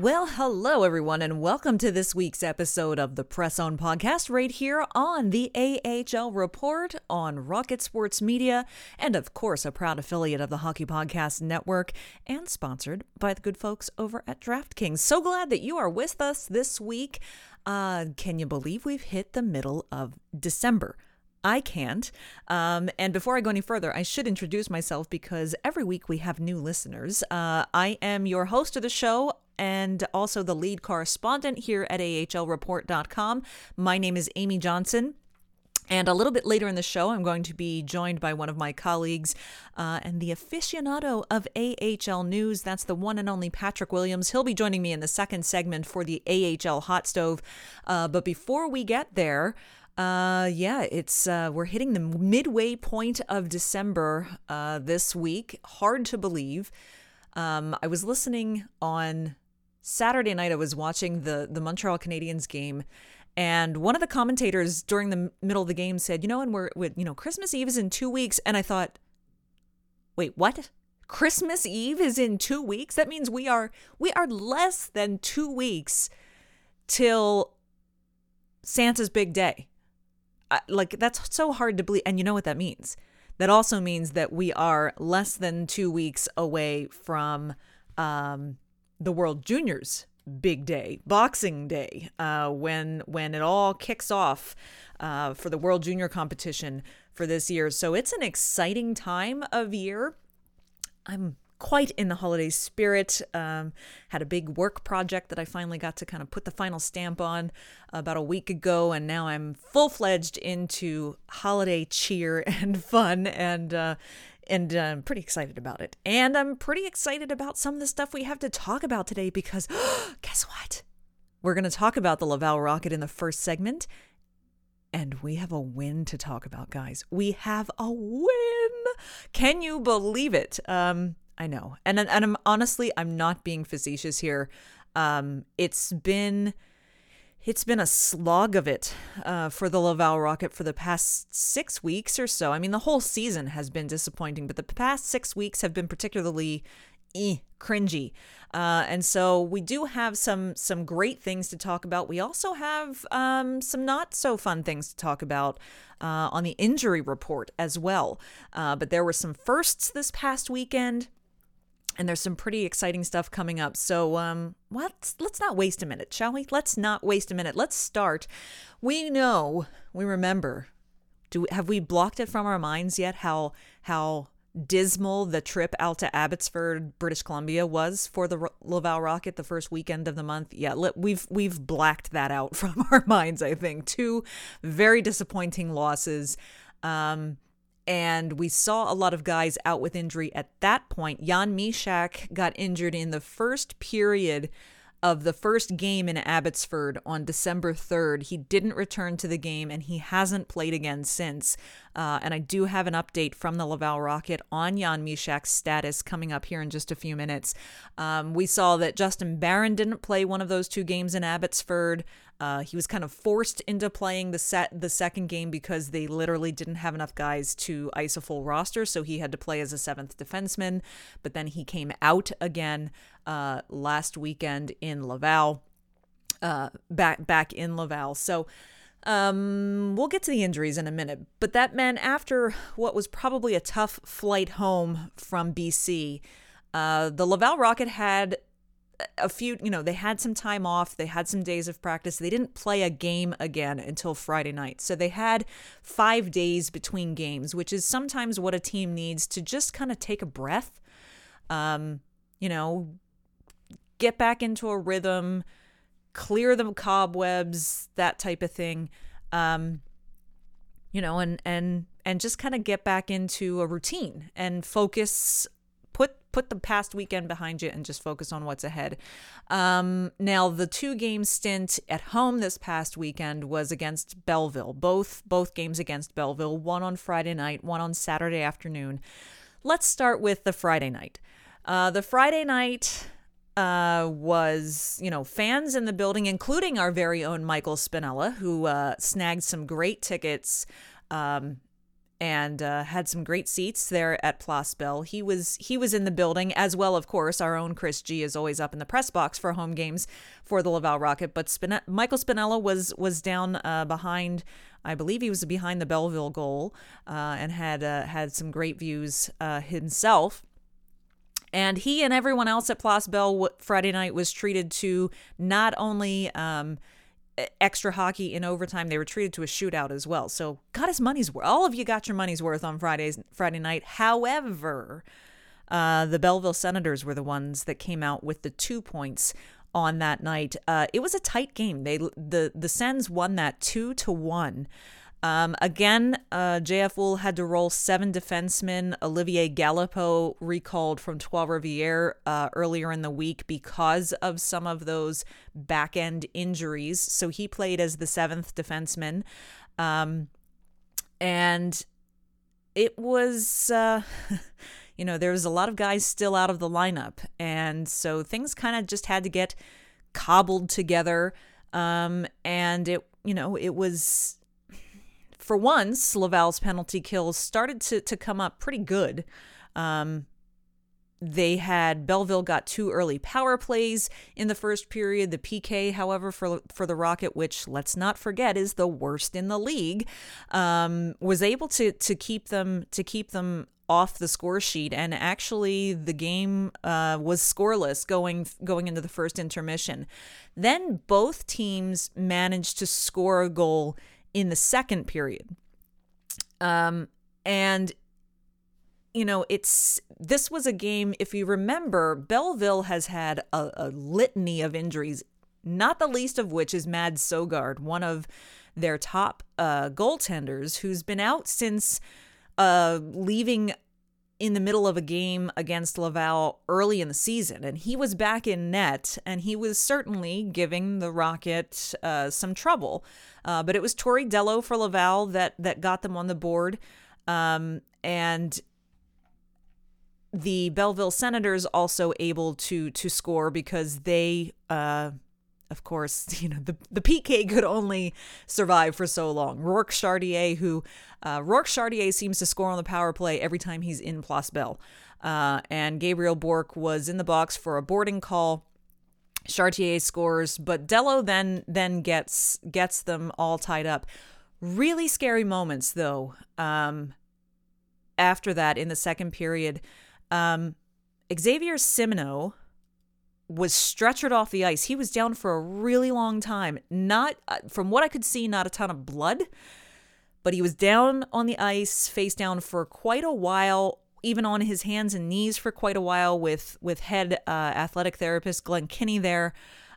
Well, hello everyone, and welcome to this week's episode of the Press Zone Podcast, right here on the AHL Report on Rocket Sports Media, and of course, a proud affiliate of the Hockey Podcast Network, and sponsored by the good folks over at DraftKings. So glad that you are with us this week. Uh, can you believe we've hit the middle of December? I can't. Um, and before I go any further, I should introduce myself because every week we have new listeners. Uh, I am your host of the show and also the lead correspondent here at AHLReport.com. My name is Amy Johnson. And a little bit later in the show, I'm going to be joined by one of my colleagues uh, and the aficionado of AHL News. That's the one and only Patrick Williams. He'll be joining me in the second segment for the AHL Hot Stove. Uh, but before we get there, uh, yeah, it's uh, we're hitting the midway point of December uh, this week. Hard to believe. Um, I was listening on Saturday night. I was watching the the Montreal Canadiens game, and one of the commentators during the middle of the game said, "You know, and we're with you know Christmas Eve is in two weeks," and I thought, "Wait, what?" Christmas Eve is in two weeks. That means we are we are less than two weeks till Santa's big day like that's so hard to believe and you know what that means that also means that we are less than two weeks away from um, the world juniors big day boxing day uh, when when it all kicks off uh, for the world junior competition for this year. So it's an exciting time of year. I'm quite in the holiday spirit. Um, had a big work project that I finally got to kind of put the final stamp on about a week ago, and now I'm full fledged into holiday cheer and fun, and uh, and uh, I'm pretty excited about it. And I'm pretty excited about some of the stuff we have to talk about today because guess what? We're going to talk about the Laval Rocket in the first segment. And we have a win to talk about, guys. We have a win. Can you believe it? Um, I know. And and I'm honestly I'm not being facetious here. Um it's been it's been a slog of it uh, for the Laval Rocket for the past six weeks or so. I mean, the whole season has been disappointing, but the past six weeks have been particularly eh, cringy. Uh, and so we do have some some great things to talk about. We also have um, some not so fun things to talk about uh, on the injury report as well. Uh, but there were some firsts this past weekend and there's some pretty exciting stuff coming up. So, um, let's let's not waste a minute, shall we? Let's not waste a minute. Let's start. We know, we remember. Do have we blocked it from our minds yet? How how dismal the trip out to Abbotsford, British Columbia was for the Laval Rocket the first weekend of the month. Yeah, we've we've blacked that out from our minds. I think two very disappointing losses. Um, and we saw a lot of guys out with injury at that point. Jan Mysak got injured in the first period of the first game in Abbotsford on December 3rd. He didn't return to the game and he hasn't played again since. Uh, and I do have an update from the Laval Rocket on Jan Mysak's status coming up here in just a few minutes. Um, we saw that Justin Barron didn't play one of those two games in Abbotsford. Uh, he was kind of forced into playing the set the second game because they literally didn't have enough guys to ice a full roster, so he had to play as a seventh defenseman. But then he came out again uh, last weekend in Laval. uh, back back in Laval. So um, we'll get to the injuries in a minute, but that meant after what was probably a tough flight home from BC, uh, the Laval Rocket had a few, you know, they had some time off, they had some days of practice. They didn't play a game again until Friday night. So they had five days between games, which is sometimes what a team needs to just kind of take a breath, um, you know, get back into a rhythm clear the cobwebs, that type of thing. Um, you know, and and and just kind of get back into a routine and focus put the past weekend behind you and just focus on what's ahead. Um, now the two game stint at home this past weekend was against Belleville. Both both games against Belleville, one on Friday night, one on Saturday afternoon. Let's start with the Friday night. Uh, the Friday night uh, was, you know, fans in the building, including our very own Michael Spinella, who uh, snagged some great tickets um, and uh, had some great seats there at Place Bell. He was he was in the building as well, of course. Our own Chris G is always up in the press box for home games for the Laval Rocket, but Spin- Michael Spinella was was down uh, behind. I believe he was behind the Belleville goal uh, and had uh, had some great views uh, himself. And he and everyone else at Place Bell Friday night was treated to not only um, extra hockey in overtime, they were treated to a shootout as well. So got his money's worth. All of you got your money's worth on Fridays Friday night. However, uh, the Belleville Senators were the ones that came out with the two points on that night. Uh, it was a tight game. They the the Sens won that two to one. Um, again, uh, JF Houle had to roll seven defensemen. Olivier Galipeau recalled from Trois Rivières uh, earlier in the week because of some of those back end injuries. So he played as the seventh defenseman. Um, and it was, uh, you know, there was a lot of guys still out of the lineup. And so things kind of just had to get cobbled together. Um, and it, you know, it was for once, Laval's penalty kills started to, to come up pretty good. Um, they had Belleville got two early power plays in the first period. The PK, however, for for the Rocket, which let's not forget is the worst in the league, um, was able to to keep them to keep them off the score sheet. And actually, the game uh, was scoreless going going into the first intermission. Then both teams managed to score a goal in the second period. Um, and you know, it's this was a game. If you remember, Belleville has had a, a litany of injuries, not the least of which is Mads Sogaard, one of their top uh, goaltenders, who's been out since uh, leaving in the middle of a game against Laval early in the season, and he was back in net, and he was certainly giving the Rocket uh, some trouble. Uh, but it was Tory Dello for Laval that that got them on the board, um, and the Belleville Senators also able to to score because they. Uh, of course, you know, the, the PK could only survive for so long. Rourke Chartier, who uh, Rourke Chartier seems to score on the power play every time he's in Place Bell. Uh, and Gabriel Bourque was in the box for a boarding call. Chartier scores, but Dello then then gets gets them all tied up. Really scary moments though. Um, after that, in the second period, um, Xavier Simoneau was stretchered off the ice. He was down for a really long time. Not, uh, from what I could see, not a ton of blood, but he was down on the ice, face down for quite a while, even on his hands and knees for quite a while, with with head uh, athletic therapist Glenn Kinney there,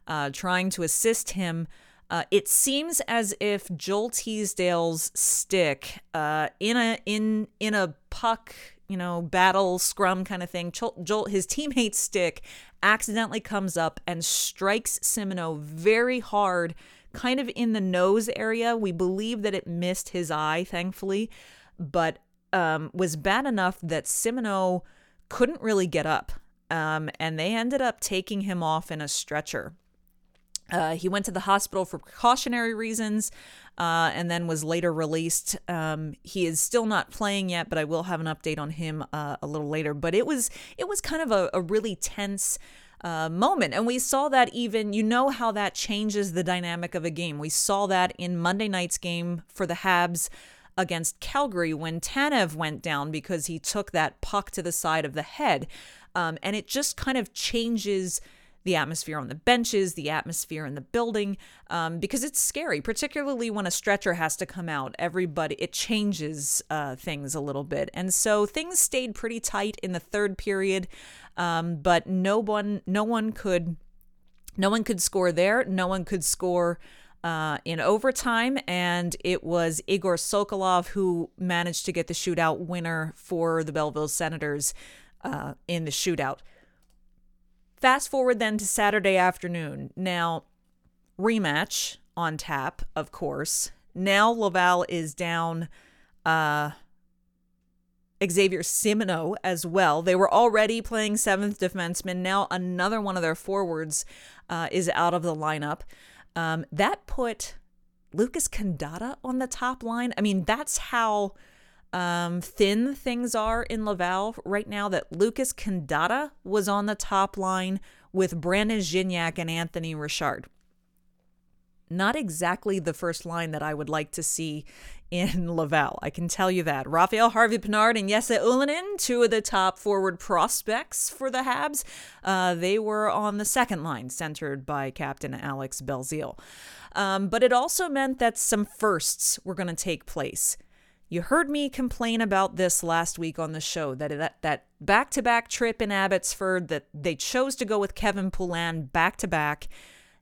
uh, trying to assist him. Uh, it seems as if Joel Teasdale's stick uh, in a in in a puck you know, battle scrum kind of thing. Jolt, his teammate's stick accidentally comes up and strikes Simoneau very hard, kind of in the nose area. We believe that it missed his eye, thankfully, but um, was bad enough that Simoneau couldn't really get up. Um, and they ended up taking him off in a stretcher. Uh, he went to the hospital for precautionary reasons uh, and then was later released. Um, he is still not playing yet, but I will have an update on him uh, a little later. But it was it was kind of a, a really tense uh, moment. And we saw that even, you know, how that changes the dynamic of a game. We saw that in Monday night's game for the Habs against Calgary when Tanev went down because he took that puck to the side of the head. Um, and it just kind of changes the atmosphere on the benches, the atmosphere in the building, um, because it's scary, particularly when a stretcher has to come out. Everybody, it changes uh, things a little bit. And so things stayed pretty tight in the third period, um, but no one, no one could, no one could score there. No one could score. Uh, in overtime, and it was Egor Sokolov who managed to get the shootout winner for the Belleville Senators uh, in the shootout. Fast forward then to Saturday afternoon. Now, rematch on tap, of course. Now Laval is down uh, Xavier Simoneau as well. They were already playing seventh defenseman. Now another one of their forwards uh, is out of the lineup. Um, that put Lucas Condotta on the top line. I mean, that's how um, thin things are in Laval right now that Lucas Condotta was on the top line with Brandon Gignac and Anthony Richard. Not exactly the first line that I would like to see in Laval. I can tell you that. Raphael Harvey Pinard and Jesse Ylönen, two of the top forward prospects for the Habs, uh, they were on the second line, centered by Captain Alex Belzile. Um, but it also meant that some firsts were going to take place. You heard me complain about this last week on the show that that, that back-to-back trip in Abbotsford that they chose to go with Kevin Poulin back-to-back.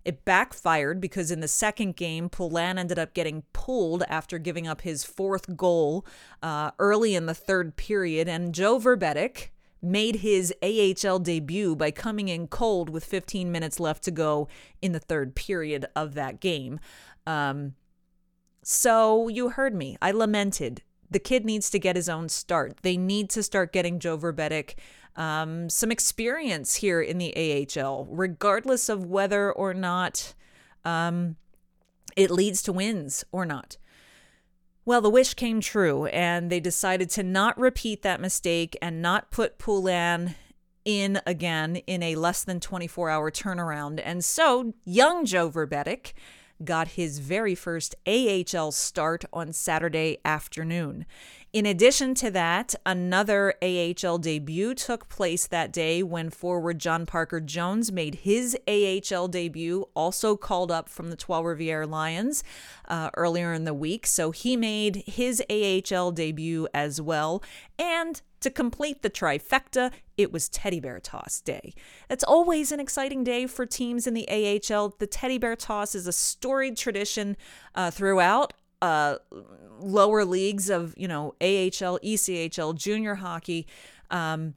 It backfired because in the second game, Poulin ended up getting pulled after giving up his fourth goal uh, early in the third period, and Joe Vrbetic made his AHL debut by coming in cold with 15 minutes left to go in the third period of that game. Um, so you heard me. I lamented. The kid needs to get his own start. They need to start getting Joe Vrbetic um, some experience here in the AHL, regardless of whether or not um, it leads to wins or not. Well, the wish came true, and they decided to not repeat that mistake and not put Poulin in again in a less than 24 hour turnaround. And so, young Joe Vrbetic got his very first AHL start on Saturday afternoon. In addition to that, another AHL debut took place that day when forward John Parker Jones made his AHL debut, also called up from the Trois Rivières Lions uh, earlier in the week. So he made his AHL debut as well. And to complete the trifecta, it was Teddy Bear Toss Day. It's always an exciting day for teams in the AHL. The Teddy Bear Toss is a storied tradition uh, throughout uh, lower leagues of you know AHL, ECHL, junior hockey. Um,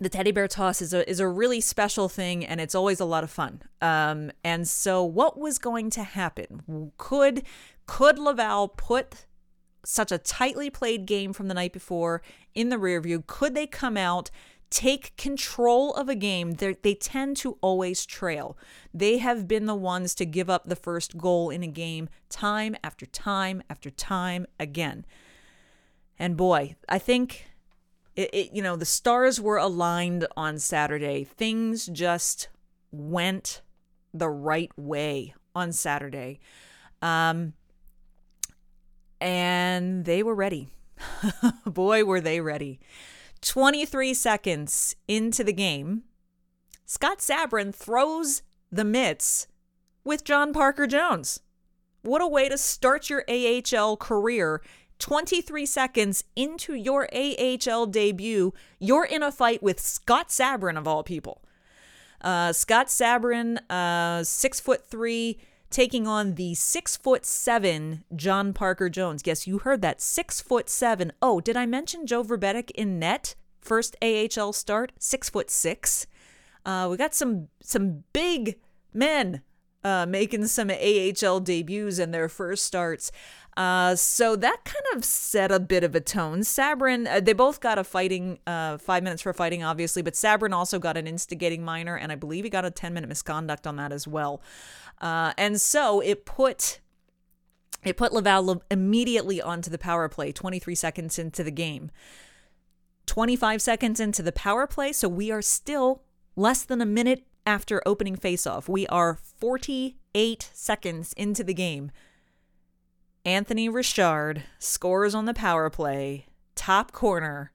the teddy bear toss is a is a really special thing, and it's always a lot of fun. Um, and so, what was going to happen? Could could Laval put such a tightly played game from the night before in the rear view? Could they come out? Take control of a game, they tend to always trail. They have been the ones to give up the first goal in a game time after time after time again. And boy, I think it, it, you know the stars were aligned on Saturday. Things just went the right way on Saturday. Um, and they were ready. Boy, were they ready. 23 seconds into the game, Scott Sabourin throws the mitts with John Parker Jones. What a way to start your AHL career. 23 seconds into your AHL debut, you're in a fight with Scott Sabourin, of all people. Uh, Scott Sabourin, uh, six foot three, taking on the six foot seven John Parker Jones. Yes, you heard that. Six foot seven. Oh, did I mention Joe Vrbetic in net? First AHL start, six foot six. Uh, we got some some big men uh, making some AHL debuts in their first starts. Uh, so that kind of set a bit of a tone. Sabourin, uh, they both got a fighting, uh, five minutes for fighting, obviously, but Sabourin also got an instigating minor, and I believe he got a 10 minute misconduct on that as well. Uh, and so it put it put Laval immediately onto the power play 23 seconds into the game. 25 seconds into the power play, so we are still less than a minute after opening faceoff. We are 48 seconds into the game. Anthony Richard scores on the power play, top corner,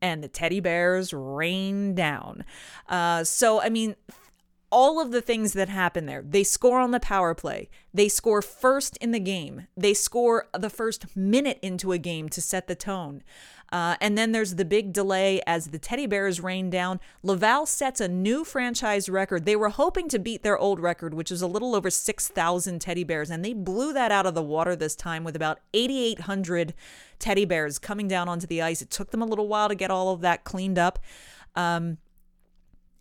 and the teddy bears rain down. Uh, so, I mean, all of the things that happen there. They score on the power play. They score first in the game. They score the first minute into a game to set the tone. Uh, and then there's the big delay as the teddy bears rain down. Laval sets a new franchise record. They were hoping to beat their old record, which was a little over 6,000 teddy bears, and they blew that out of the water this time with about 8,800 teddy bears coming down onto the ice. It took them a little while to get all of that cleaned up. Um,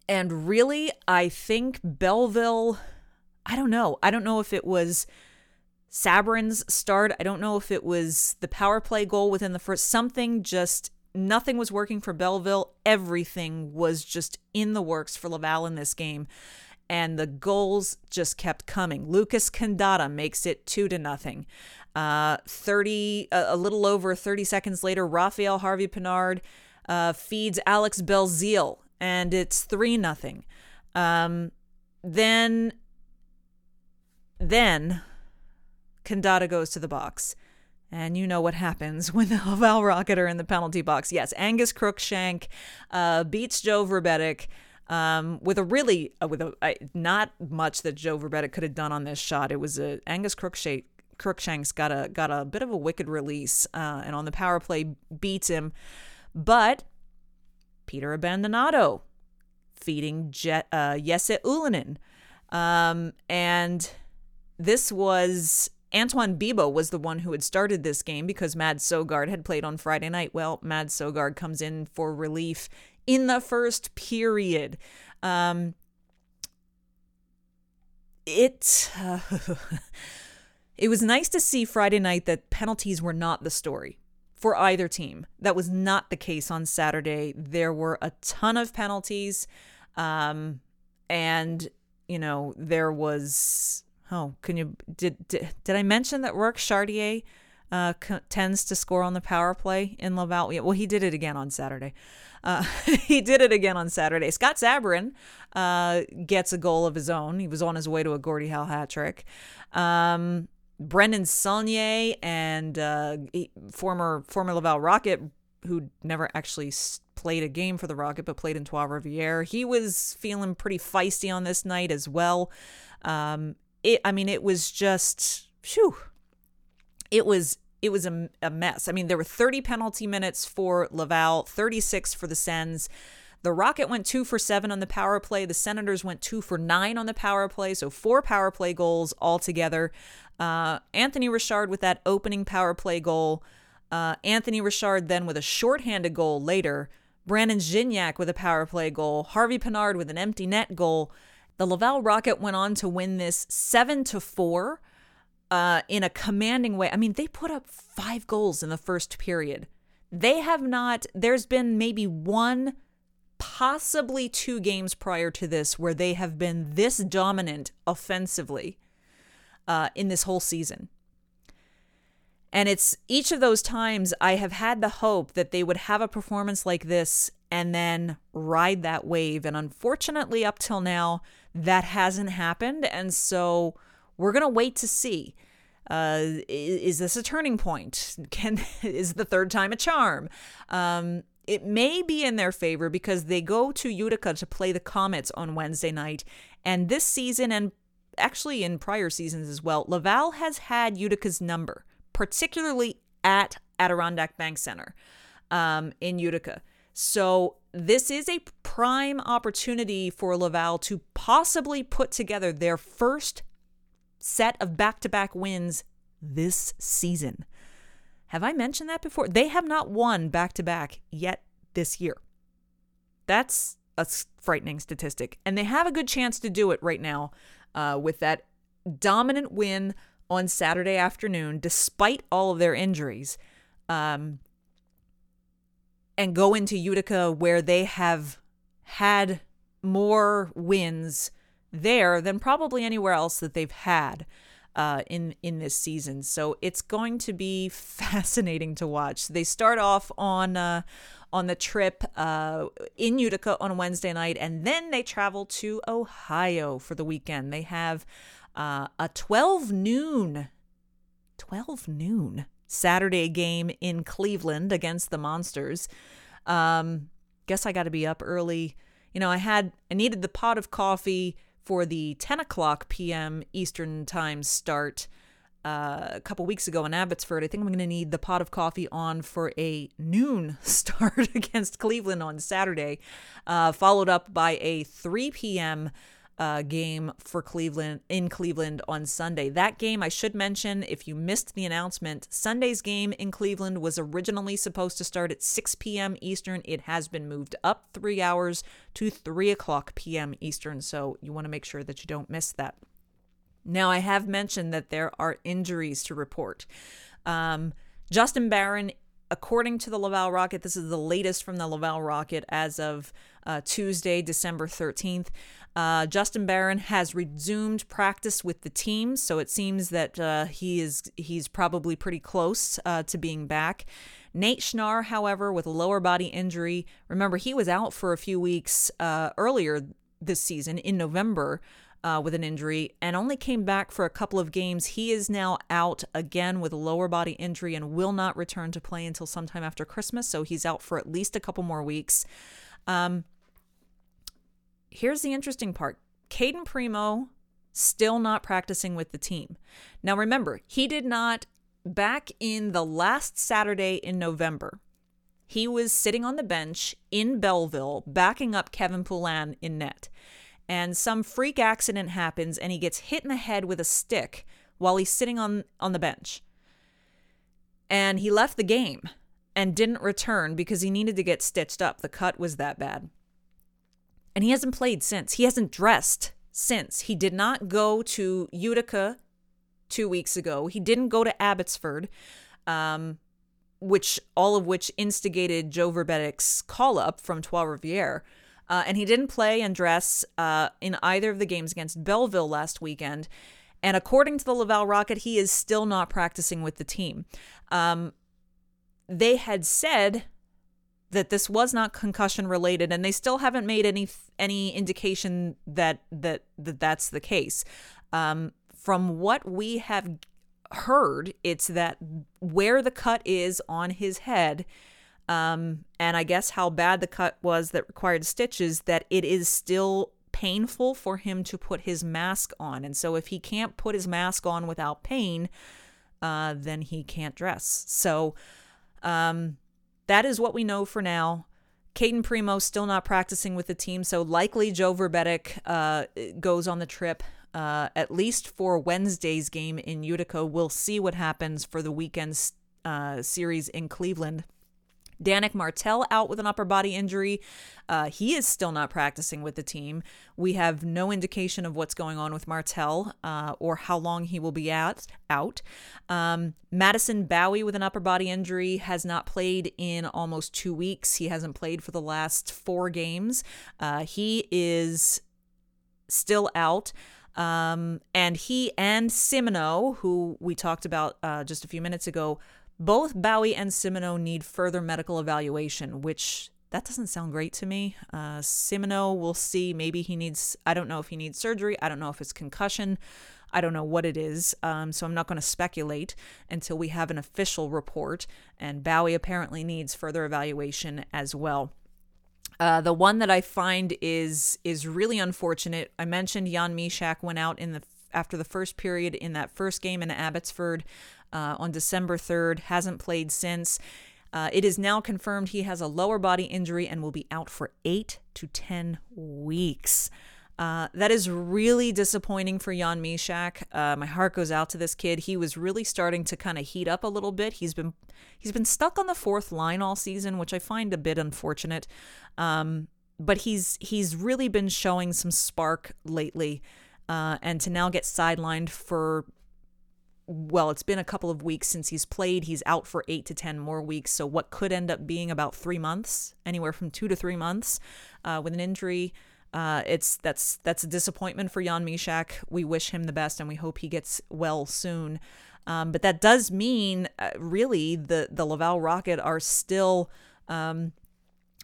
and really, I think Belleville, I don't know. I don't know if it was Sabourin's start. I don't know if it was the power play goal within the first, something just, nothing was working for Belleville. Everything was just in the works for Laval in this game. And the goals just kept coming. Lucas Condotta makes it two to nothing. Uh, 30, a little over 30 seconds later, Raphael Harvey Pinard uh, feeds Alex Belzile and it's three nothing. Um, then, then, Condotta goes to the box, and you know what happens when the Laval Rocket are in the penalty box. Yes, Angus Crookshank uh, beats Joe Vrbetic. Um, with a really uh, with a uh, not much that Joe Vrbetic could have done on this shot. It was a Angus Crookshank Crookshank's got a got a bit of a wicked release, uh, and on the power play beats him. But Peter Abbandonato feeding Je- uh, Jesse Ylönen. Um, and this was Antoine Bibeau was the one who had started this game because Mads Sogaard had played on Friday night. Well, Mads Sogaard comes in for relief in the first period. Um, it uh, it was nice to see Friday night that penalties were not the story for either team. That was not the case on Saturday. There were a ton of penalties. Um, and, you know, there was, oh, can you, did, did, did I mention that Rourke Chartier uh, c- tends to score on the power play in Laval? Yeah, well, he did it again on Saturday. Uh, he did it again on Saturday. Scott Sabourin uh, gets a goal of his own. He was on his way to a Gordie Howe hat trick. Um, Brendan Saulnier and uh, former former Laval Rocket, who never actually played a game for the Rocket but played in Trois Rivières, he was feeling pretty feisty on this night as well. Um, it, I mean, it was just, phew, it was it was a, a mess. I mean, there were 30 penalty minutes for Laval, 36 for the Sens. The Rocket went two for seven on the power play. The Senators went two for nine on the power play. So four power play goals altogether. Uh, Anthony Richard with that opening power play goal. Uh, Anthony Richard then with a shorthanded goal later. Brandon Gignac with a power play goal. Harvey Pinard with an empty net goal. The Laval Rocket went on to win this seven to four uh, in a commanding way. I mean, they put up five goals in the first period. They have not. There's been maybe one, possibly two games prior to this where they have been this dominant offensively uh, in this whole season. And it's each of those times I have had the hope that they would have a performance like this and then ride that wave. And unfortunately, up till now, that hasn't happened. And so we're going to wait to see. Uh, is, is, this a turning point? Can is the third time a charm? Um, it may be in their favor because they go to Utica to play the Comets on Wednesday night, and this season and actually in prior seasons as well, Laval has had Utica's number, particularly at Adirondack Bank Center um, in Utica. So this is a prime opportunity for Laval to possibly put together their first set of back-to-back wins this season. Have I mentioned that before? They have not won back-to-back yet this year. That's a frightening statistic. And they have a good chance to do it right now uh, with that dominant win on Saturday afternoon, despite all of their injuries, um, and go into Utica where they have had more wins there than probably anywhere else that they've had uh, in in this season. So it's going to be fascinating to watch. They start off on uh, on the trip uh, in Utica on Wednesday night, and then they travel to Ohio for the weekend. They have uh, a 12 noon, 12 noon Saturday game in Cleveland against the Monsters. Um, guess I got to be up early. You know, I had I needed the pot of coffee for the 10 o'clock p.m. Eastern time start uh, a couple weeks ago in Abbotsford. I think I'm going to need the pot of coffee on for a noon start against Cleveland on Saturday, uh, followed up by a 3 p.m. Uh, game for Cleveland in Cleveland on Sunday. That game, I should mention, if you missed the announcement, Sunday's game in Cleveland was originally supposed to start at 6 p.m. Eastern. It has been moved up three hours to 3 o'clock p.m. Eastern, so you want to make sure that you don't miss that. Now, I have mentioned that there are injuries to report. Um, Justin Barron, according to the Laval Rocket, this is the latest from the Laval Rocket as of uh, Tuesday, December 13th. Uh, Justin Barron has resumed practice with the team, so it seems that uh, he is he's probably pretty close uh, to being back. Nate Schnarr, however, with a lower body injury, remember he was out for a few weeks uh, earlier this season in November uh, with an injury and only came back for a couple of games. He is now out again with a lower body injury and will not return to play until sometime after Christmas. So he's out for at least a couple more weeks. Um, here's the interesting part Cayden Primeau still not practicing with the team. Now, remember, he did not, back in the last Saturday in November, he was sitting on the bench in Belleville, backing up Kevin Poulin in net and some freak accident happens and he gets hit in the head with a stick while he's sitting on on the bench. And he left the game and didn't return because he needed to get stitched up. The cut was that bad. And he hasn't played since. He hasn't dressed since. He did not go to Utica 2 weeks ago. He didn't go to Abbotsford. Um which all of which instigated Joe Vrbetic's call up from Trois Rivières uh, and he didn't play and dress uh, in either of the games against Belleville last weekend. And according to the Laval Rocket, he is still not practicing with the team. Um, they had said that this was not concussion related, and they still haven't made any any indication that that, that that's the case. Um, from what we have heard, it's that where the cut is on his head um, and I guess how bad the cut was that required stitches, that it is still painful for him to put his mask on. And so if he can't put his mask on without pain, uh, then he can't dress. So um, that is what we know for now. Cayden Primeau still not practicing with the team, so likely Joe Vrbetic uh, goes on the trip uh, at least for Wednesday's game in Utica. We'll see what happens for the weekend's uh, series in Cleveland. Danick Martel out with an upper body injury. Uh, he is still not practicing with the team. We have no indication of what's going on with Martel uh, or how long he will be at, out. Um, Madison Bowey with an upper body injury has not played in almost two weeks. He hasn't played for the last four games. Uh, he is still out. Um, and he and Simoneau, who we talked about uh, just a few minutes ago, both Bowey and Simoneau need further medical evaluation, which that doesn't sound great to me. Uh, Simoneau, we'll see. Maybe he needs, I don't know if he needs surgery. I don't know if it's concussion. I don't know what it is. Um, so I'm not going to speculate until we have an official report. And Bowey apparently needs further evaluation as well. Uh, the one that I find is is really unfortunate. I mentioned Jan Mysak went out in the after the first period in that first game in Abbotsford uh, on December 3rd, hasn't played since. Uh, it is now confirmed he has a lower body injury and will be out for eight to 10 weeks. Uh, that is really disappointing for Jan Mysak. Uh, my heart goes out to this kid. He was really starting to kind of heat up a little bit. He's been he's been stuck on the fourth line all season, which I find a bit unfortunate. Um, but he's he's really been showing some spark lately, uh, and to now get sidelined for well, it's been a couple of weeks since he's played. He's out for eight to 10 more weeks. So, what could end up being about three months, anywhere from two to three months uh, with an injury. Uh, it's that's that's a disappointment for Jan Mysak. We wish him the best and we hope he gets well soon. Um, but that does mean, uh, really, the the Laval Rocket are still um,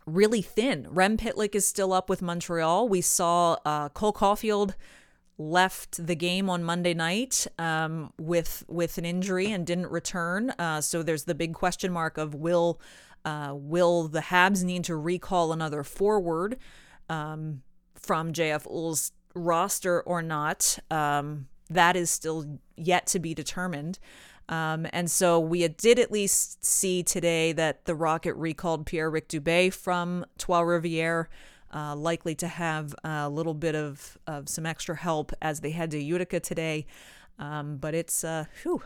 really thin. Rem Pitlick is still up with Montreal. We saw uh, Cole Caufield left the game on Monday night um, with with an injury and didn't return. Uh, so there's the big question mark of will uh, will the Habs need to recall another forward um, from JF Houle's roster or not? Um, that is still yet to be determined. Um, and so we did at least see today that the Rocket recalled Pierre Rick Dubé from Trois Rivières, uh, likely to have a little bit of, of some extra help as they head to Utica today. Um, but it's, uh, whew,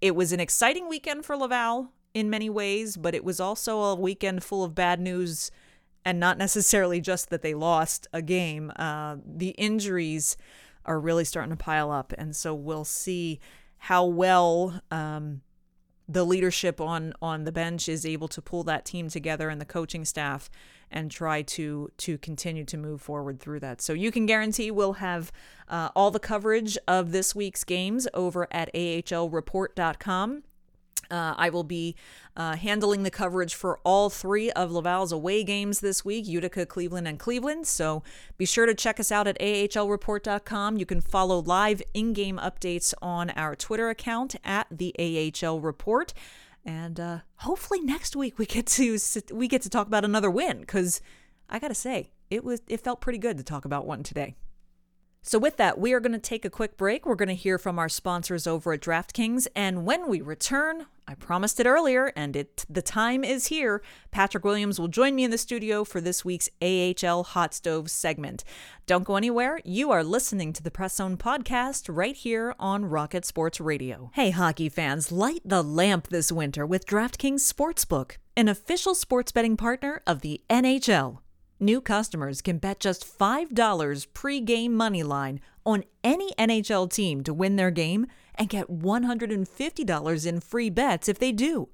it was an exciting weekend for Laval in many ways, but it was also a weekend full of bad news and not necessarily just that they lost a game. Uh, the injuries are really starting to pile up. And so we'll see how well um, the leadership on on the bench is able to pull that team together and the coaching staff and try to to continue to move forward through that. So you can guarantee we'll have uh, all the coverage of this week's games over at ahlreport.com. Uh, I will be uh, handling the coverage for all three of Laval's away games this week Utica, Cleveland, and Cleveland. So be sure to check us out at ahlreport.com. You can follow live in game updates on our Twitter account at the AHL Report. And uh, hopefully next week we get to we get to talk about another win because I gotta say it was it felt pretty good to talk about one today. So, with that, we are going to take a quick break. We're going to hear from our sponsors over at DraftKings. And when we return, I promised it earlier, and it the time is here. Patrick Williams will join me in the studio for this week's AHL Hot Stove segment. Don't go anywhere. You are listening to the Press Zone podcast right here on Rocket Sports Radio. Hey, hockey fans, light the lamp this winter with DraftKings Sportsbook, an official sports betting partner of the NHL. New customers can bet just $5 pre-game money line on any NHL team to win their game and get $150 in free bets if they do.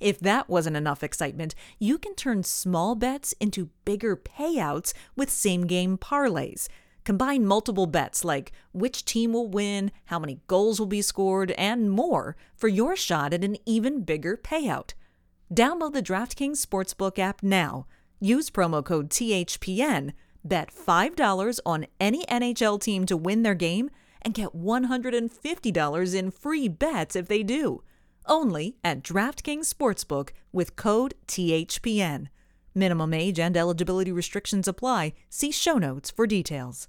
If that wasn't enough excitement, you can turn small bets into bigger payouts with same game parlays. Combine multiple bets like which team will win, how many goals will be scored, and more for your shot at an even bigger payout. Download the DraftKings Sportsbook app now Use promo code THPN, bet $5 on any NHL team to win their game, and get $150 in free bets if they do. Only at DraftKings Sportsbook with code THPN. Minimum age and eligibility restrictions apply. See show notes for details.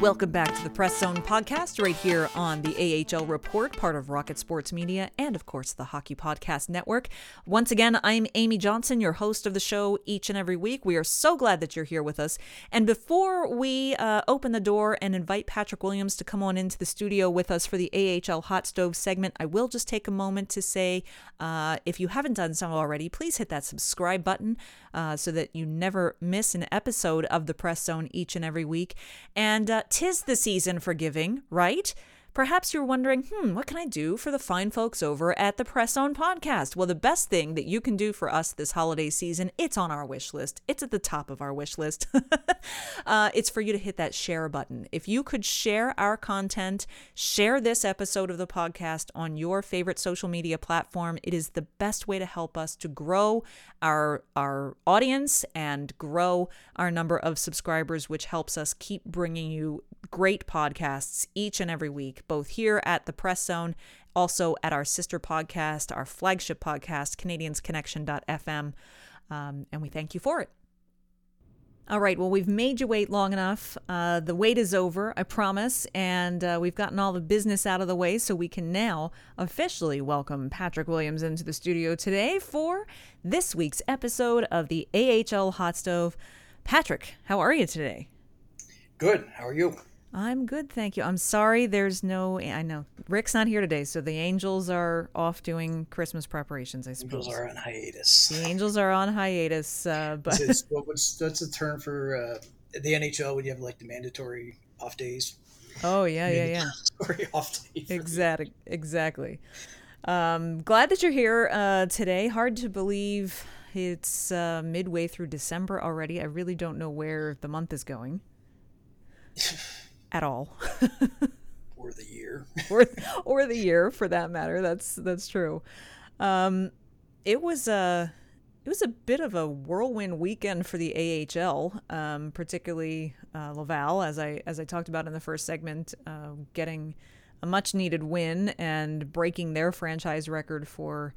Welcome back to the Press Zone podcast, right here on the AHL Report, part of Rocket Sports Media, and of course the Hockey Podcast Network. Once again, I'm Amy Johnson, your host of the show each and every week. We are so glad that you're here with us. And before we uh, open the door and invite Patrick Williams to come on into the studio with us for the AHL Hot Stove segment, I will just take a moment to say uh, if you haven't done so already, please hit that subscribe button uh, so that you never miss an episode of the Press Zone each and every week. And uh, tis the season for giving, right? Perhaps you're wondering, hmm, what can I do for the fine folks over at the Press Zone podcast? Well, the best thing that you can do for us this holiday season, it's on our wish list. It's at the top of our wish list. uh, it's for you to hit that share button. If you could share our content, share this episode of the podcast on your favorite social media platform, it is the best way to help us to grow our our audience and grow our number of subscribers, which helps us keep bringing you great podcasts each and every week, both here at the Press Zone, also at our sister podcast, our flagship podcast, CanadiensConnection.fm. Um, and we thank you for it. All right, well, we've made you wait long enough. Uh, the wait is over, I promise, and uh, we've gotten all the business out of the way, so we can now officially welcome Patrick Williams into the studio today for this week's episode of the AHL Hot Stove. Patrick, how are you today? Good. How are you? I'm good, thank you. I'm sorry there's no I know Rick's not here today, so the Angels are off doing Christmas preparations, I suppose. Angels are on hiatus. The Angels are on hiatus, uh, but it's, what's that's a term for uh, the NHL when you have like the mandatory off days. Oh yeah, yeah, yeah. Mandatory off days. Exactly, exactly. Um, glad that you're here uh, today. Hard to believe it's uh, midway through December already. I really don't know where the month is going at all. or the year. or or the year for that matter. That's that's true. Um, it was a it was a bit of a whirlwind weekend for the AHL, um, particularly uh, Laval, as I as I talked about in the first segment, uh, getting a much needed win and breaking their franchise record for.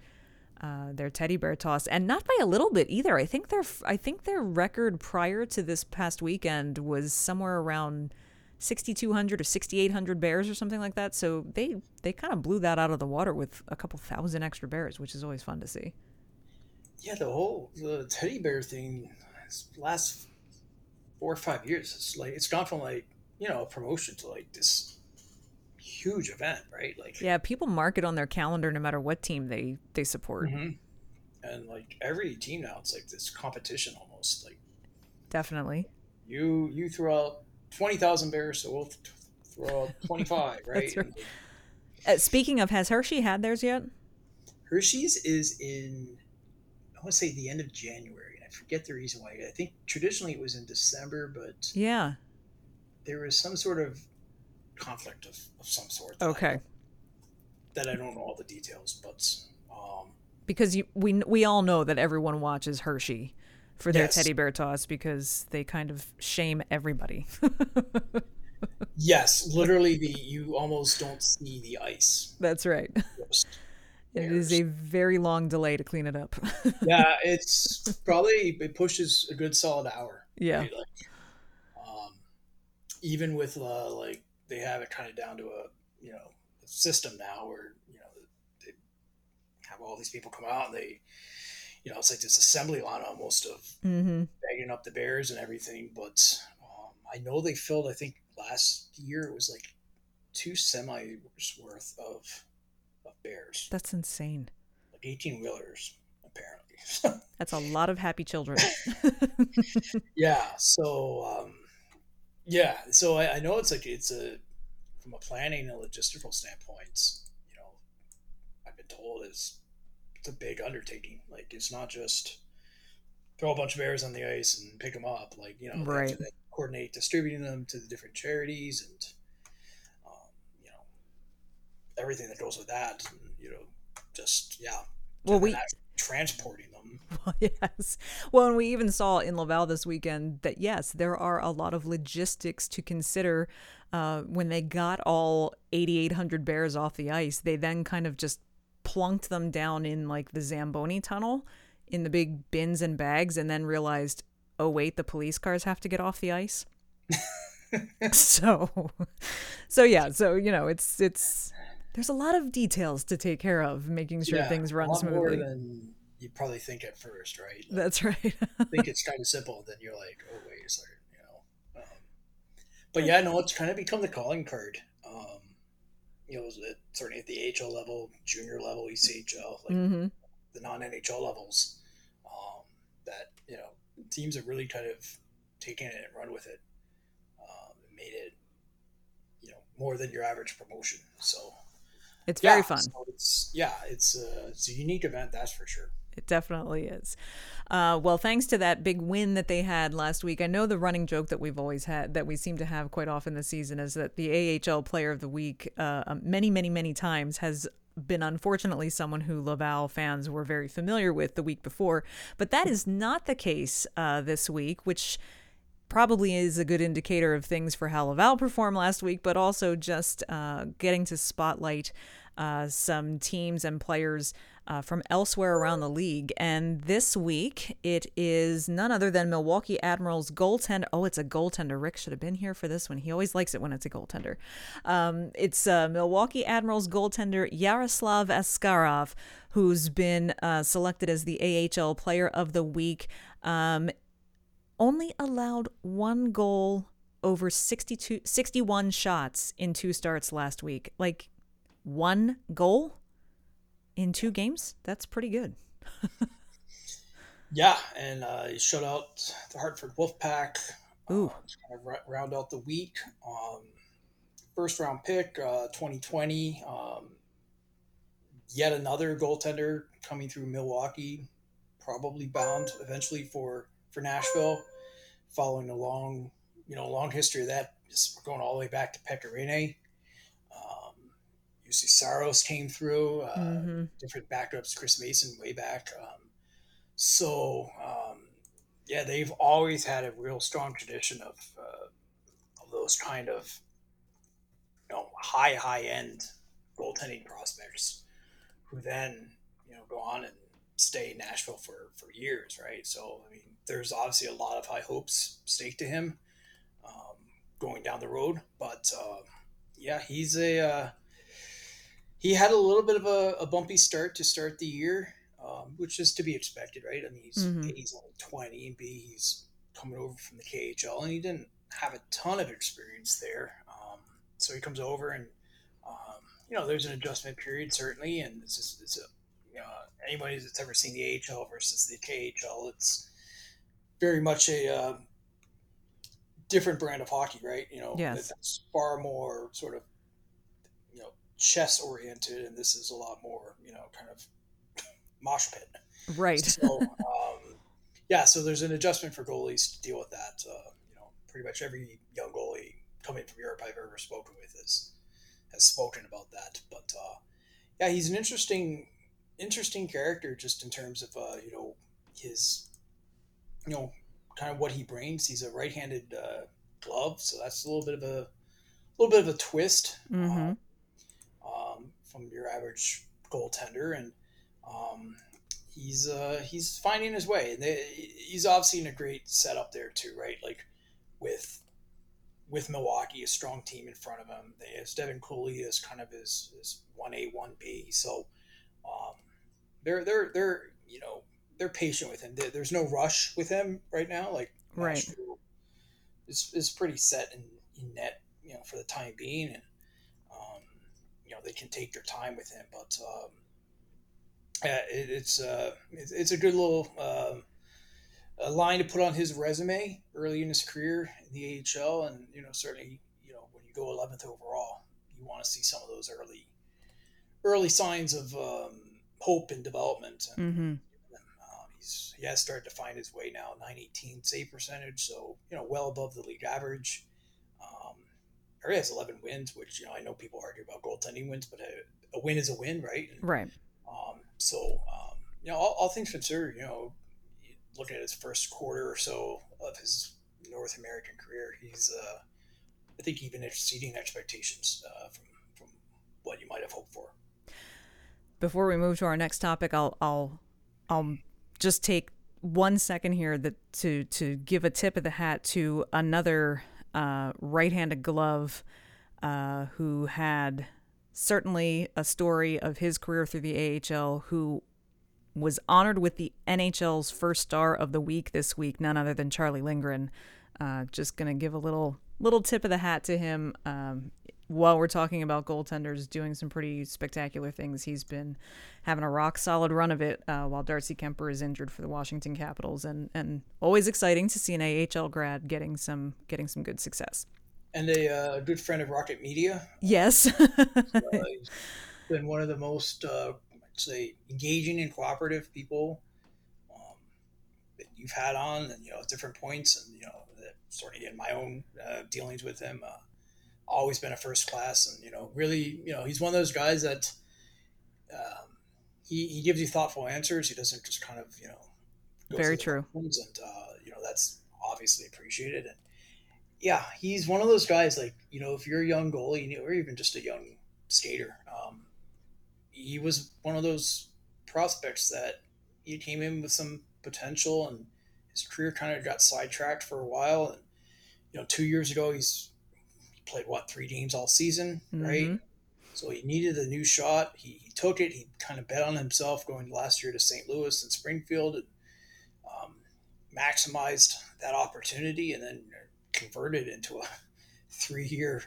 Uh, their teddy bear toss, and not by a little bit either. I think their I think their record prior to this past weekend was somewhere around 6200 or 6800 bears or something like that. So they they kind of blew that out of the water with a couple thousand extra bears which is always fun to see. Yeah the whole the teddy bear thing last four or five years. It's like it's gone from like you know a promotion to like this huge event right? Like yeah people mark it on their calendar no matter what team they they support. Mm-hmm. and like every team now it's like this competition almost like definitely. You you throw out 20,000 bears, so we'll throw out 25, right? right. Uh, speaking of, has Hershey had theirs yet? Hershey's is in, I want to say the end of January. I forget the reason why. I think traditionally it was in December, but yeah, there was some sort of conflict of, of some sort. That okay. I that I don't know all the details, but um, because you, we we all know that everyone watches Hershey for their yes. teddy bear toss because they kind of shame everybody. yes, literally the you almost don't see the ice. That's right. It is a very long delay to clean it up. yeah, it's probably it pushes a good solid hour. Yeah. Right? Like, um, even with uh, like they have it kind of down to a you know system now where you know they have all these people come out and they you know, it's like this assembly line almost of mm-hmm. bagging up the bears and everything. But um, I know they filled, I think last year it was like two semis worth of, of bears. That's insane. Like 18 wheelers, apparently. That's a lot of happy children. yeah. So, um, yeah. So I, I know it's like, it's a, from a planning and logistical standpoint, you know, I've been told is it's a big undertaking. Like it's not just throw a bunch of bears on the ice and pick them up. Like you know, right. coordinate distributing them to the different charities and um, you know everything that goes with that. And, you know, just yeah. Well, we transporting them. Well, yes. Well, and we even saw in Laval this weekend that yes, there are a lot of logistics to consider. Uh, when they got all 8,800 bears off the ice, they then kind of just plunked them down in like the Zamboni tunnel in the big bins and bags and then realized, oh, wait, the police cars have to get off the ice. so, so yeah, so, you know, it's, it's, there's a lot of details to take care of, making sure yeah, things run smoothly. than you probably think at first, right? Like, That's right. think it's kind of simple, then you're like, oh wait a second, you know. Um, but yeah, no, it's kind of become the calling card you know, certainly at the AHL level, junior level, ECHL, like mm-hmm. the non NHL levels, um, that you know teams have really kind of taken it and run with it, um, and made it, you know, more than your average promotion. So it's very fun. So it's yeah, it's a, it's a unique event, that's for sure. It definitely is. Uh, well, thanks to that big win that they had last week, I know the running joke that we've always had, that we seem to have quite often this season, is that the AHL Player of the Week, uh, um, many, many, many times, has been unfortunately someone who Laval fans were very familiar with the week before. But that is not the case uh, this week, which probably is a good indicator of things for how Laval performed last week, but also just uh, getting to spotlight uh, some teams and players uh, from elsewhere around the league. And this week, it is none other than Milwaukee Admirals goaltender. Oh, it's a goaltender. Rick should have been here for this one. He always likes it when it's a goaltender. Um, it's uh, Milwaukee Admirals goaltender Yaroslav Askarov, who's been uh, selected as the AHL Player of the Week. Um, only allowed one goal over 62, 61 shots in two starts last week. Like one goal? in two games. That's pretty good. yeah, and uh, he shut out the Hartford Wolfpack. Ooh. Uh, kind of round out the week. Um, first round pick, uh, 2020. Um, yet another goaltender coming through Milwaukee, probably bound eventually for for Nashville, following a long you know long history of that, just going all the way back to. Um, Juuse Saros came through, uh, mm-hmm. different backups, Chris Mason way back. Um, so um, yeah, they've always had a real strong tradition of uh, of those kind of you know high high end goaltending prospects who then you know go on and stay in Nashville for for years, right? So I mean, there's obviously a lot of high hopes staked to him um, going down the road, but uh, yeah, he's a uh, he had a little bit of a, a, bumpy start to start the year, um, which is to be expected, right? I mean, he's mm-hmm. he's only twenty, and B he's coming over from the KHL, and he didn't have a ton of experience there. Um, so he comes over and you know, there's an adjustment period certainly, and it's just it's a you know anybody that's ever seen the AHL versus the KHL, it's very much a uh, different brand of hockey, right? You know, yes. it's far more sort of chess oriented, and this is a lot more you know kind of mosh pit, right? So, um, yeah, so there's an adjustment for goalies to deal with that. Uh, you know, pretty much every young goalie coming from Europe I've ever spoken with is has spoken about that. But uh, yeah, he's an interesting, interesting character just in terms of uh, you know his, you know, kind of what he brings. He's a right-handed uh, glove, so that's a little bit of a, little bit of a twist mm-hmm. From your average goaltender, and um, he's uh, he's finding his way. And they, he's obviously in a great setup there too, right? Like with with Milwaukee, a strong team in front of him. They have Devin Cooley as kind of his his one A one B. So um, they're they're they're you know they're patient with him. There's no rush with him right now. Like right is is pretty set in, in net you know for the time being, and they can take their time with him. But um, yeah, it, it's uh it's, it's a good little. Um, a line to put on his resume early in his career in the AHL, and you know certainly you know when you go 11th overall, you want to see some of those early early signs of um, hope and development. And, mm-hmm. uh, he's he has started to find his way now, 918 save percentage, so you know well above the league average. Um, he has 11 wins, which you know I know people argue about goaltending wins, but a, a win is a win, right? And, right. Um, so um, you know all, all things considered, you know looking at his first quarter or so of his North American career, he's uh, I think even exceeding expectations uh, from from what you might have hoped for. Before we move to our next topic, I'll I'll I'll just take one second here that to to give a tip of the hat to another uh, right-handed glove uh, who had certainly a story of his career through the AHL who was honored with the NHL's first star of the week this week, none other than Charlie Lindgren. Uh, just gonna give a little little tip of the hat to him. Um, while we're talking about goaltenders doing some pretty spectacular things, he's been having a rock solid run of it uh, while Darcy Kuemper is injured for the Washington Capitals, and and always exciting to see an AHL grad getting some getting some good success. And a uh, good friend of Rocket Media. Yes, uh, been one of the most uh, say engaging and cooperative people um, that you've had on and you know at different points and you know sort of in my own uh, dealings with him uh, always been a first class and you know really you know he's one of those guys that um, he, he gives you thoughtful answers. He doesn't just kind of you know very true. and uh, you know that's obviously appreciated. And yeah he's one of those guys like you know if you're a young goalie or even just a young skater um, he was one of those prospects that he came in with some potential and his career kind of got sidetracked for a while. And, you know, two years ago, he's he played what, three games all season, mm-hmm. right? So he needed a new shot. He, he, took it. He kind of bet on himself going last year to St. Louis and Springfield and um, maximized that opportunity and then converted into a three year,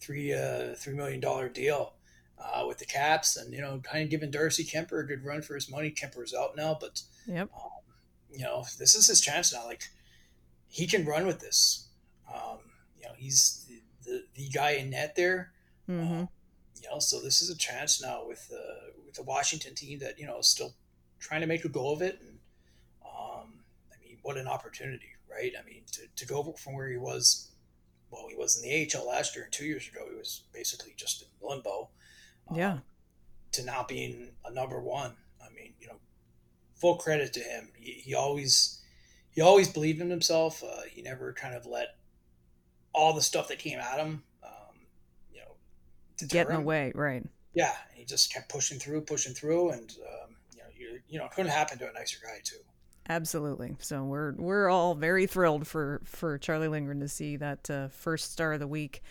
three, uh, $3 million deal uh, with the Caps, and you know, kind of giving Darcy Kuemper a good run for his money. Kuemper's out now, but yep. Um, you know, this is his chance now. Like he can run with this. Um, you know, he's the, the, guy in net there. Mm-hmm. Um, you know, so this is a chance now with uh, with the Washington team that you know is still trying to make a go of it. And um, I mean, what an opportunity, right? I mean, to, to go from where he was, well, he was in the AHL last year, and two years ago he was basically just in limbo. Um, yeah. To now being a number one, I mean, you know, full credit to him. He, he always he always believed in himself. Uh, he never kind of let all the stuff that came at him, um, you know, get in the way, right? Yeah, he just kept pushing through, pushing through, and um, you know, you, you know, couldn't happen to a nicer guy too. Absolutely. So we're we're all very thrilled for for Charlie Lindgren to see that uh, first star of the week.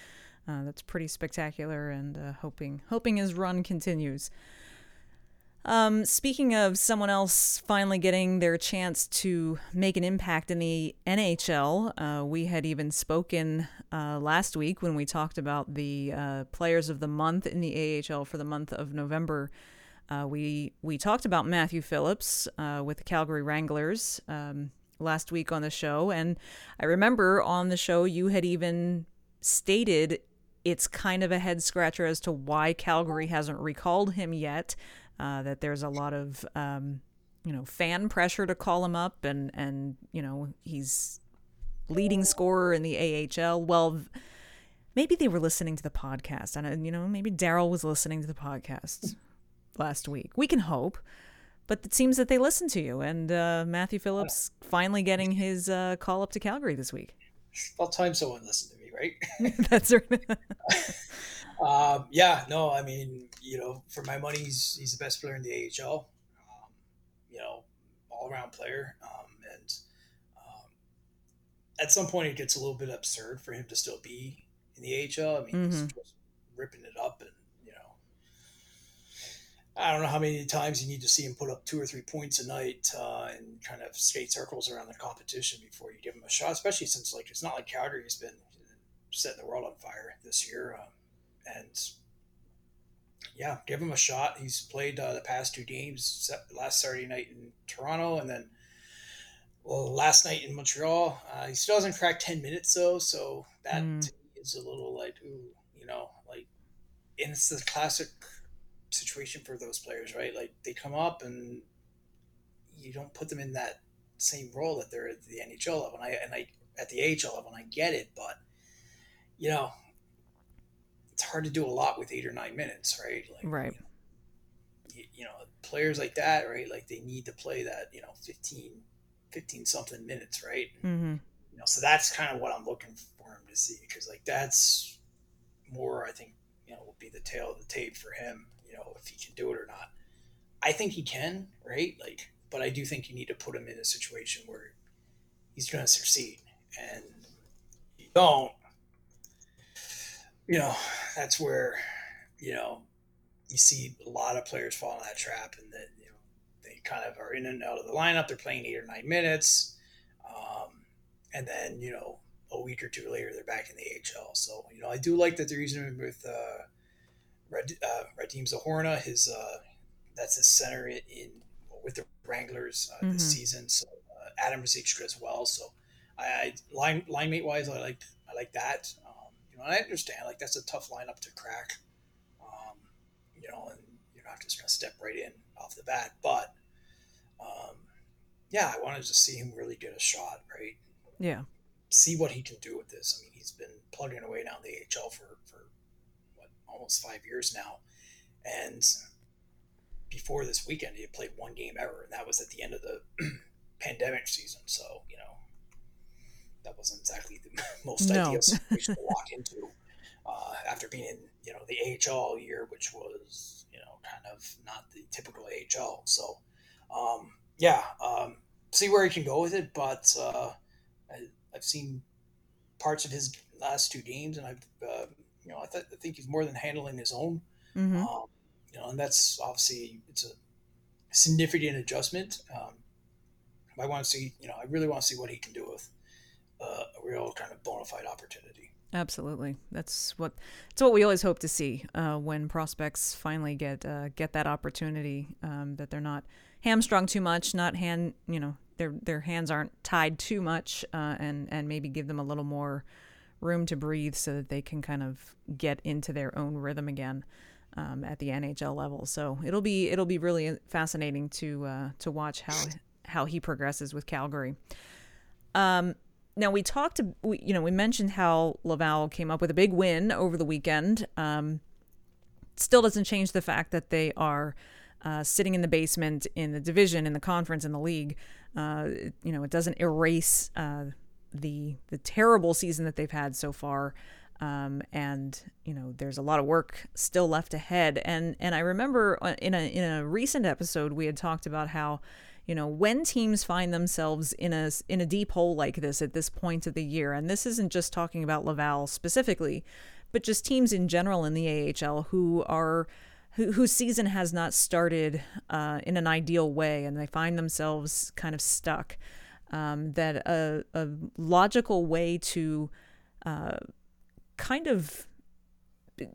Uh, that's pretty spectacular, and uh, hoping hoping his run continues. Um, speaking of someone else finally getting their chance to make an impact in the NHL, uh, we had even spoken uh, last week when we talked about the uh, players of the month in the AHL for the month of November. Uh, we we talked about Matthew Phillips uh, with the Calgary Wranglers um, last week on the show, and I remember on the show you had even stated it's kind of a head scratcher as to why Calgary hasn't recalled him yet uh, that there's a lot of um, you know fan pressure to call him up, and and you know he's leading scorer in the AHL. Well, maybe they were listening to the podcast, and you know maybe Darryl was listening to the podcast last week. We can hope. But it seems that they listened to you, and uh, Matthew Phillips finally getting his uh, call up to Calgary this week. About time someone listened to me, right? That's right. Um, yeah, no, I mean, you know, for my money, he's, he's the best player in the AHL. Um, you know, all around player. Um, and um, at some point, it gets a little bit absurd for him to still be in the AHL. I mean, mm-hmm. he's just ripping it up, and you know, I don't know how many times you need to see him put up two or three points a night uh, and kind of skate circles around the competition before you give him a shot. Especially since like it's not like Calgary's been setting the world on fire this year. Um, and yeah, give him a shot. He's played uh, the past two games, last Saturday night in Toronto, and then well, last night in Montreal. Uh, he still hasn't cracked ten minutes though, so that mm. is a little like, ooh, you know, like, and it's the classic situation for those players, right? Like they come up and you don't put them in that same role that they're at the NHL level, and I and I at the AHL level, and I get it, but you know, it's hard to do a lot with eight or nine minutes, right? Like, right. You, you, know, players like that, right? Like they need to play that, you know, 15, 15 something minutes, right? Mm-hmm. You know, so that's kind of what I'm looking for him to see because, like, that's more, I think, you know, will be the tale of the tape for him, you know, if he can do it or not. I think he can, right? Like, but I do think you need to put him in a situation where he's going to succeed. And you don't, you know, that's where, you know, you see a lot of players fall in that trap and that, you know, they kind of are in and out of the lineup. They're playing eight or nine minutes. Um, and then, you know, a week or two later, they're back in the AHL. So, you know, I do like that they're using him with uh, Red, uh, Radim Zohorna. His, uh, that's his center in, in with the Wranglers uh, mm-hmm. this season. So, uh, Adam Ruzicka as well. So, I, I line line mate wise, I like I like that. You know, I understand like that's a tough lineup to crack. Um, you know, and you're not just going to step right in off the bat. But um, yeah, I wanted to see him really get a shot, right? Yeah. See what he can do with this. I mean, he's been plugging away now in the AHL for for what almost five years now, and before this weekend, he had played one game ever, and that was at the end of the pandemic season. So you know, that wasn't exactly the most no. ideal situation to walk into uh, after being in you know the AHL year, which was you know kind of not the typical AHL. So um, yeah, um, see where he can go with it. But uh, I, have seen parts of his last two games, and I've uh, you know I, th- I, think he's more than handling his own. Mm-hmm. Um, you know, and that's obviously it's a significant adjustment. Um, I want to see, you know, I really want to see what he can do with a real kind of bona fide opportunity. Absolutely, that's what it's what we always hope to see uh, when prospects finally get uh, get that opportunity. Um, that they're not hamstrung too much, not hand you know their their hands aren't tied too much, uh, and and maybe give them a little more room to breathe so that they can kind of get into their own rhythm again. um, at the NHL level. So it'll be it'll be really fascinating to uh, to watch how how he progresses with Calgary. Um, now we talked, we, you know, we mentioned how Laval came up with a big win over the weekend. Um, still doesn't change the fact that they are uh, sitting in the basement in the division, in the conference, in the league. Uh, you know, it doesn't erase uh, the the terrible season that they've had so far. Um, and you know, there's a lot of work still left ahead. And and I remember uh, in a in a recent episode we had talked about how you know when teams find themselves in a in a deep hole like this at this point of the year and this isn't just talking about Laval specifically but just teams in general in the AHL who are who, whose season has not started uh, in an ideal way and they find themselves kind of stuck um, that a, a logical way to uh, kind of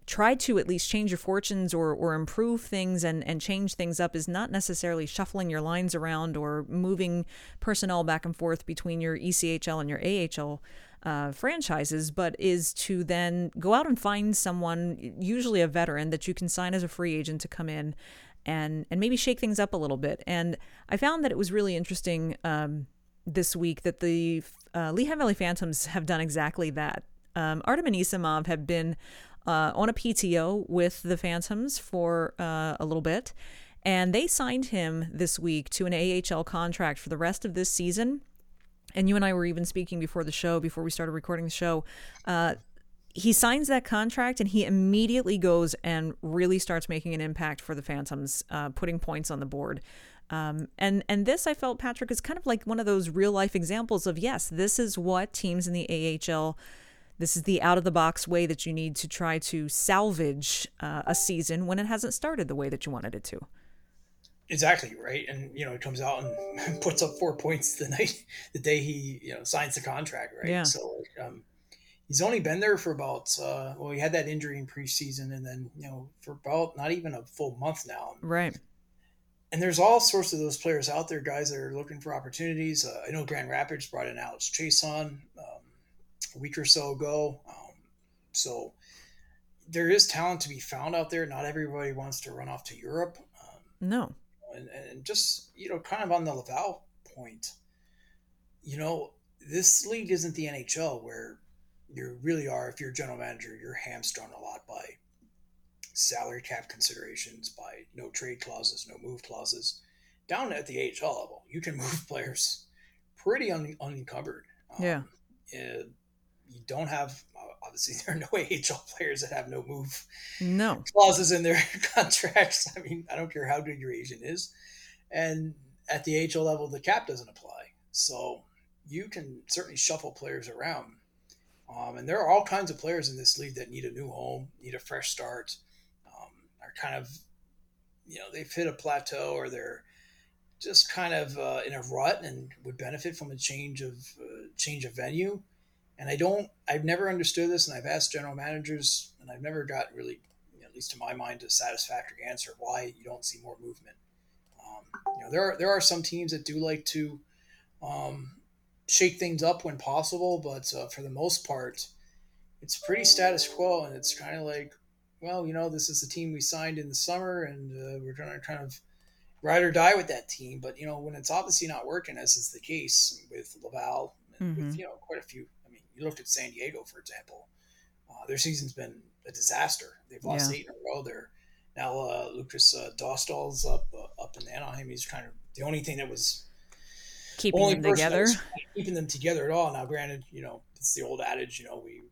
try to at least change your fortunes or, or improve things and, and change things up is not necessarily shuffling your lines around or moving personnel back and forth between your ECHL and your AHL uh, franchises, but is to then go out and find someone, usually a veteran, that you can sign as a free agent to come in and and maybe shake things up a little bit. And I found that it was really interesting um, this week that the uh, Lehigh Valley Phantoms have done exactly that. Um, Artem Anisimov have been uh, on a PTO with the Phantoms for uh, a little bit, and they signed him this week to an AHL contract for the rest of this season. And you and I were even speaking before the show, before we started recording the show. Uh, he signs that contract and he immediately goes and really starts making an impact for the Phantoms, uh, putting points on the board. Um, and and this I felt Patrick is kind of like one of those real life examples of yes, this is what teams in the AHL this is the out of the box way that you need to try to salvage uh, a season when it hasn't started the way that you wanted it to. Exactly right, and you know he comes out and puts up four points the night, the day he you know signs the contract, right? Yeah. So um, he's only been there for about uh, well, he had that injury in preseason, and then you know for about not even a full month now, right? And there's all sorts of those players out there, guys that are looking for opportunities. Uh, I know Grand Rapids brought in Alex Chiasson. Um, a week or so ago. Um, so there is talent to be found out there. Not everybody wants to run off to Europe. Um, no. And, and just, you know, kind of on the Laval point, you know, this league isn't the NHL where you really are, if you're a general manager, you're hamstrung a lot by salary cap considerations, by no trade clauses, no move clauses. Down at the AHL level, you can move players pretty un- unencumbered. Um, yeah you don't have obviously there are no AHL players that have no move no clauses in their contracts. I mean, I don't care how good your agent is, and at the AHL level, the cap doesn't apply. So you can certainly shuffle players around. Um, and there are all kinds of players in this league that need a new home, need a fresh start, um, are kind of, you know, they've hit a plateau or they're just kind of uh, in a rut and would benefit from a change of uh, change of venue. And I don't, I've never understood this, and I've asked general managers, and I've never got really, you know, at least to my mind, a satisfactory answer why you don't see more movement. Um, you know, there are there are some teams that do like to um, shake things up when possible, but uh, for the most part, it's pretty status quo, and it's kind of like, well, you know, this is the team we signed in the summer, and uh, we're trying to kind of ride or die with that team. But you know, when it's obviously not working, as is the case with Laval, and mm-hmm. with you know quite a few you looked at San Diego, for example. Uh, their season's been a disaster. They've lost yeah. eight in a row. They're now uh, Lukas uh, Dostal's up uh, up in Anaheim. He's kind of the only thing that was keeping them together, keeping them together at all. Now, granted, you know it's the old adage. You know, we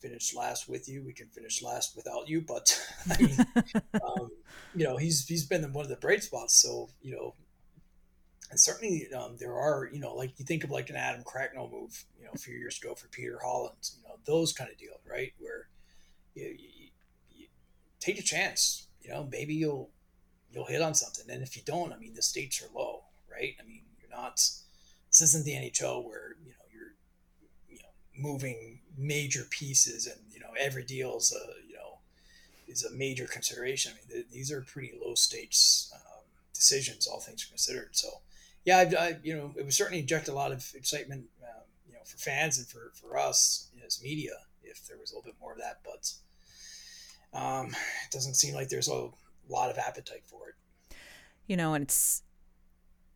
finished last with you, we can finish last without you. But I mean, um, you know, he's he's been one of the bright spots. So you know, and certainly um, there are you know like you think of like an Adam Cracknell move you know a few years ago for Peter Holland you know those kind of deals right? Where you, you, you, take a chance you know maybe you'll you'll hit on something. And if you don't I mean the stakes are low right? I mean you're not this isn't the NHL where you know you're you know moving major pieces and you know every deal is a you know is a major consideration. I mean these are pretty low stakes um, decisions all things considered. So yeah, I, I, you know, it would certainly inject a lot of excitement, um, you know, for fans and for, for us as media if there was a little bit more of that. But um, it doesn't seem like there's a lot of appetite for it. You know, and it's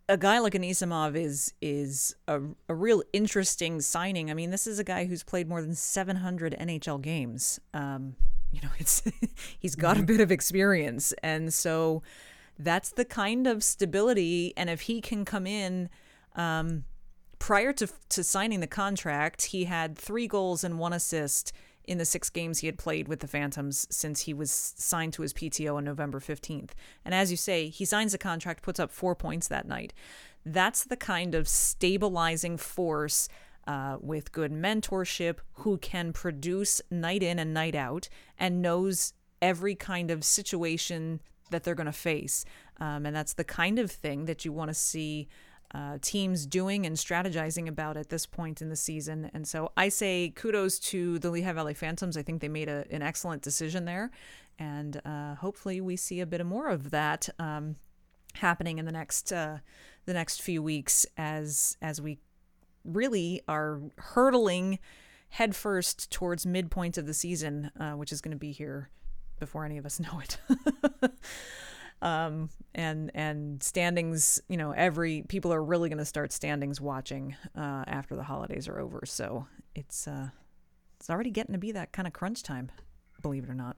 a guy like Anisimov is is a, a real interesting signing. I mean, this is a guy who's played more than 700 NHL games. Um, you know, it's he's got a mm-hmm. bit of experience, and so that's the kind of stability. And if he can come in, um, prior to to signing the contract, he had three goals and one assist in the six games he had played with the Phantoms since he was signed to his PTO on November 15th. And as you say, he signs the contract, puts up four points that night. That's the kind of stabilizing force uh, with good mentorship who can produce night in and night out and knows every kind of situation that they're going to face. Um, and that's the kind of thing that you want to see uh, teams doing and strategizing about at this point in the season. And so I say kudos to the Lehigh Valley Phantoms. I think they made a, an excellent decision there. And uh, hopefully we see a bit more of that um, happening in the next uh, the next few weeks as as we really are hurtling headfirst towards midpoint of the season, uh, which is going to be here before any of us know it. um, and and standings, you know, every people are really going to start standings watching uh, after the holidays are over. So it's uh, it's already getting to be that kind of crunch time, believe it or not.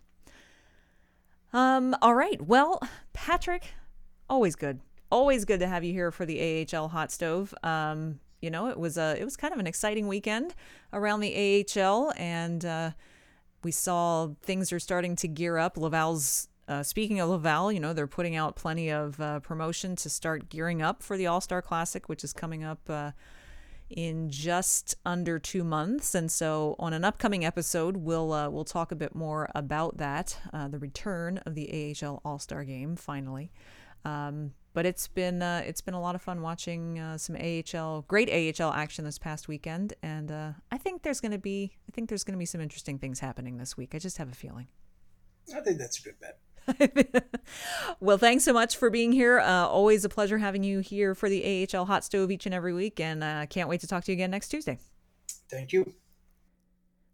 Um, all right. Well, Patrick, always good. Always good to have you here for the AHL hot stove. Um, you know, it was a it was kind of an exciting weekend around the AHL, and uh, we saw things are starting to gear up. Laval's uh, speaking of Laval, you know, they're putting out plenty of uh, promotion to start gearing up for the All Star Classic, which is coming up uh, in just under two months. And so, on an upcoming episode, we'll uh, we'll talk a bit more about that, uh, the return of the AHL All Star Game finally. Um, but it's been uh, it's been a lot of fun watching some AHL, great AHL action this past weekend, and I think there's going to be I think there's going to be some interesting things happening this week. I just have a feeling. I think that's a good bet. well, thanks so much for being here. Uh, always a pleasure having you here for the AHL Hot Stove each and every week, and uh, can't wait to talk to you again next Tuesday. Thank you.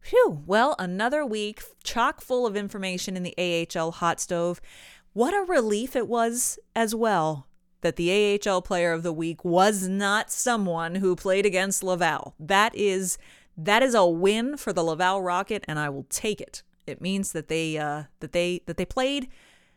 Phew. Well, another week chock full of information in the AHL Hot Stove. What a relief it was as well that the AHL Player of the Week was not someone who played against Laval. That is that is a win for the Laval Rocket, and I will take it. It means that they uh, that they that they played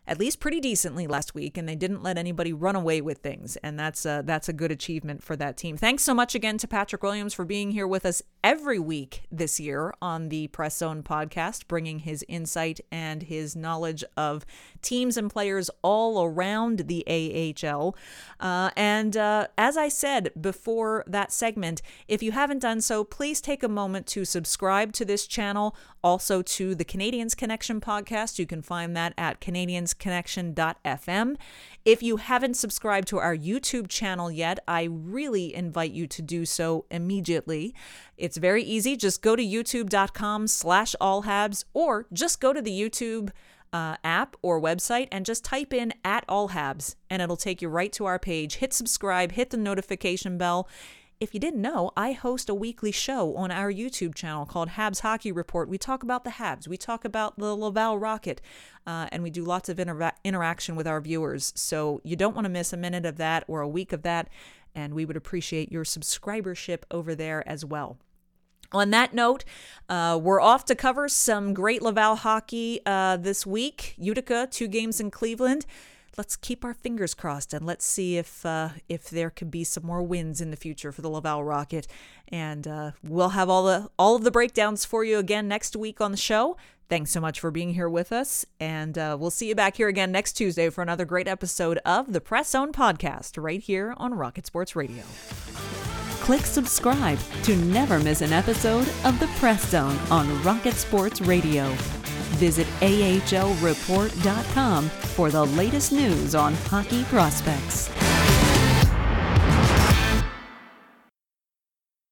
at least pretty decently last week, and they didn't let anybody run away with things, and that's a, that's a good achievement for that team. Thanks so much again to Patrick Williams for being here with us every week this year on the Press Zone podcast, bringing his insight and his knowledge of teams and players all around the AHL. Uh, and uh, as I said before that segment, if you haven't done so, please take a moment to subscribe to this channel, also to the Canadiens Connection podcast. You can find that at CanadiensConnection.fm. If you haven't subscribed to our YouTube channel yet, I really invite you to do so immediately. It's very easy. Just go to youtube.com slash allhabs or just go to the YouTube uh, app or website and just type in at allhabs and it'll take you right to our page. Hit subscribe, hit the notification bell. If you didn't know, I host a weekly show on our YouTube channel called Habs Hockey Report. We talk about the Habs, we talk about the Laval Rocket, uh, and we do lots of inter- interaction with our viewers. So you don't want to miss a minute of that or a week of that, and we would appreciate your subscribership over there as well. On that note, uh, we're off to cover some great Laval hockey uh, this week. Utica, two games in Cleveland. Let's keep our fingers crossed and let's see if uh, if there could be some more wins in the future for the Laval Rocket. And uh, we'll have all the all of the breakdowns for you again next week on the show. Thanks so much for being here with us, and uh, we'll see you back here again next Tuesday for another great episode of the Press Zone podcast right here on Rocket Sports Radio. Click subscribe to never miss an episode of The Press Zone on Rocket Sports Radio. Visit AHLReport.com for the latest news on hockey prospects.